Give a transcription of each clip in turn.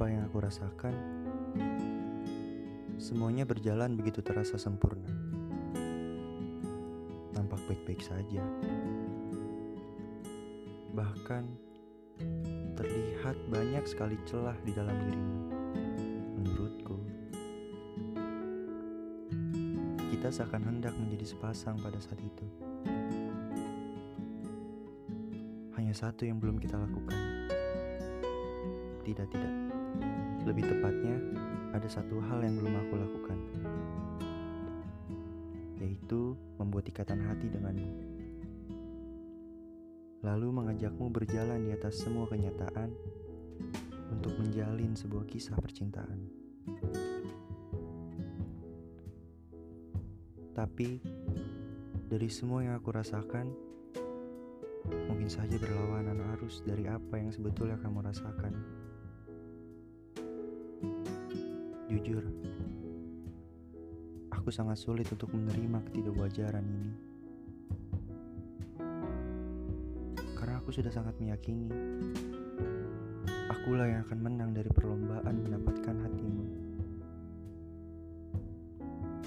apa yang aku rasakan, semuanya berjalan begitu terasa sempurna. Nampak baik-baik saja. Bahkan terlihat banyak sekali celah di dalam dirimu. Menurutku, kita seakan hendak menjadi sepasang pada saat itu. Hanya satu yang belum kita lakukan. Tidak, tidak. Lebih tepatnya, ada satu hal yang belum aku lakukan. Yaitu membuat ikatan hati denganmu. Lalu mengajakmu berjalan di atas semua kenyataan untuk menjalin sebuah kisah percintaan. Tapi dari semua yang aku rasakan, mungkin saja berlawanan arus dari apa yang sebetulnya kamu rasakan. Jujur, aku sangat sulit untuk menerima ketidakwajaran ini. Karena aku sudah sangat meyakini, akulah yang akan menang dari perlombaan mendapatkan hatimu.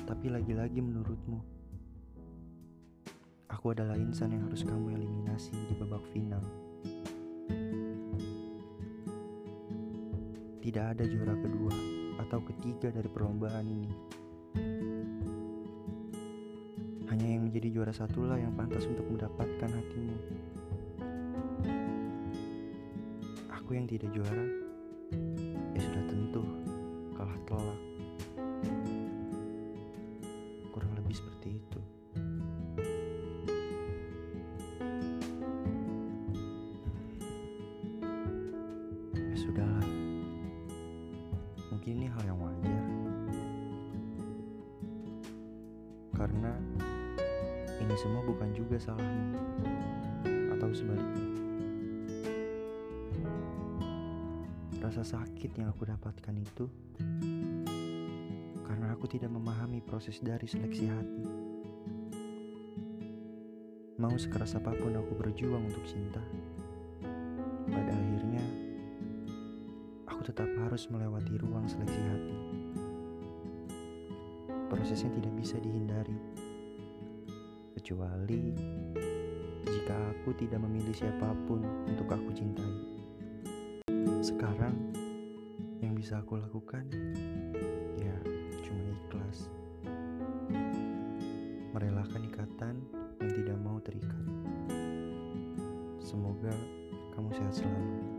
Tapi lagi-lagi menurutmu, aku adalah insan yang harus kamu eliminasi di babak final. Tidak ada juara kedua atau ketiga dari perlombaan ini. Hanya yang menjadi juara satulah yang pantas untuk mendapatkan hatimu. Aku yang tidak juara, ya sudah tentu kalah telak. Kurang lebih seperti itu. Ya sudahlah. Karena ini semua bukan juga salahmu. Atau sebaliknya. Rasa sakit yang aku dapatkan itu karena aku tidak memahami proses dari seleksi hati. Mau sekeras apa pun aku berjuang untuk cinta, pada akhirnya aku tetap harus melewati ruang seleksi hati. Prosesnya tidak bisa dihindari, kecuali jika aku tidak memilih siapa pun untuk aku cintai. Sekarang yang bisa aku lakukan ya cuma ikhlas. Merelakan ikatan yang tidak mau terikat. Semoga kamu sehat selalu.